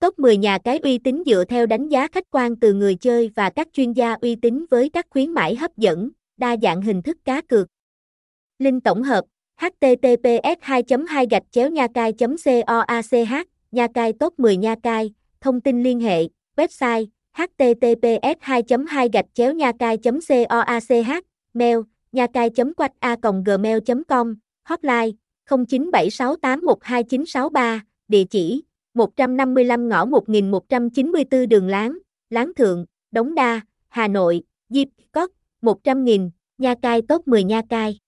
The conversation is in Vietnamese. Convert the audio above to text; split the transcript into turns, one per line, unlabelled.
Top 10 nhà cái uy tín dựa theo đánh giá khách quan từ người chơi và các chuyên gia uy tín với các khuyến mãi hấp dẫn, đa dạng hình thức cá cược. Link tổng hợp https 2 2 gạch chéo nha cai coach nha cai top 10 nha cai thông tin liên hệ website https 2 2 gạch chéo nha cai coach mail nha cai quách a gmail com hotline 0976812963 địa chỉ 155 ngõ 1194 đường Láng, Láng Thượng, Đống Đa, Hà Nội, Diệp, Cốc, 100.000, Nha Cai top 10 Nha Cai.